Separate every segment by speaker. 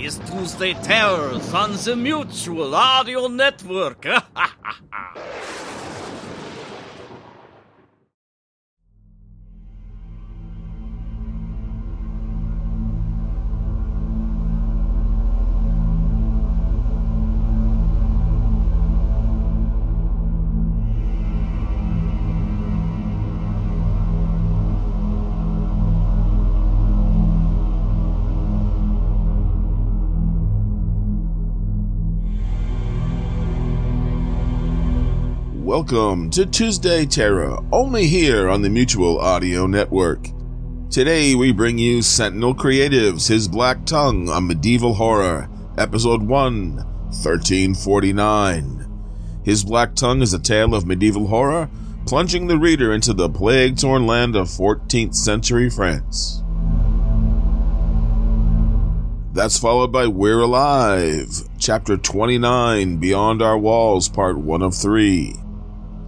Speaker 1: is Tuesday Terrors on the Mutual Audio Network.
Speaker 2: Welcome to Tuesday Terror, only here on the Mutual Audio Network. Today we bring you Sentinel Creatives, His Black Tongue a Medieval Horror, Episode 1, 1349. His Black Tongue is a tale of medieval horror, plunging the reader into the plague torn land of 14th century France. That's followed by We're Alive, Chapter 29, Beyond Our Walls, Part 1 of 3.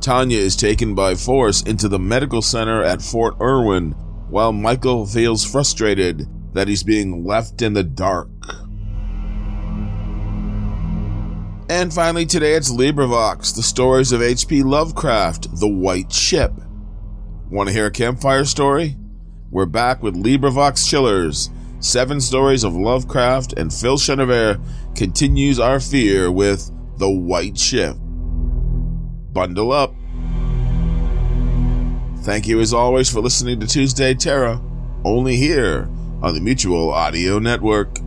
Speaker 2: Tanya is taken by force into the medical center at Fort Irwin, while Michael feels frustrated that he's being left in the dark. And finally, today it's LibriVox, the stories of H.P. Lovecraft, The White Ship. Want to hear a campfire story? We're back with LibriVox Chillers. Seven stories of Lovecraft, and Phil Chenevert continues our fear with The White Ship. Bundle up. Thank you as always for listening to Tuesday Terror, only here on the Mutual Audio Network.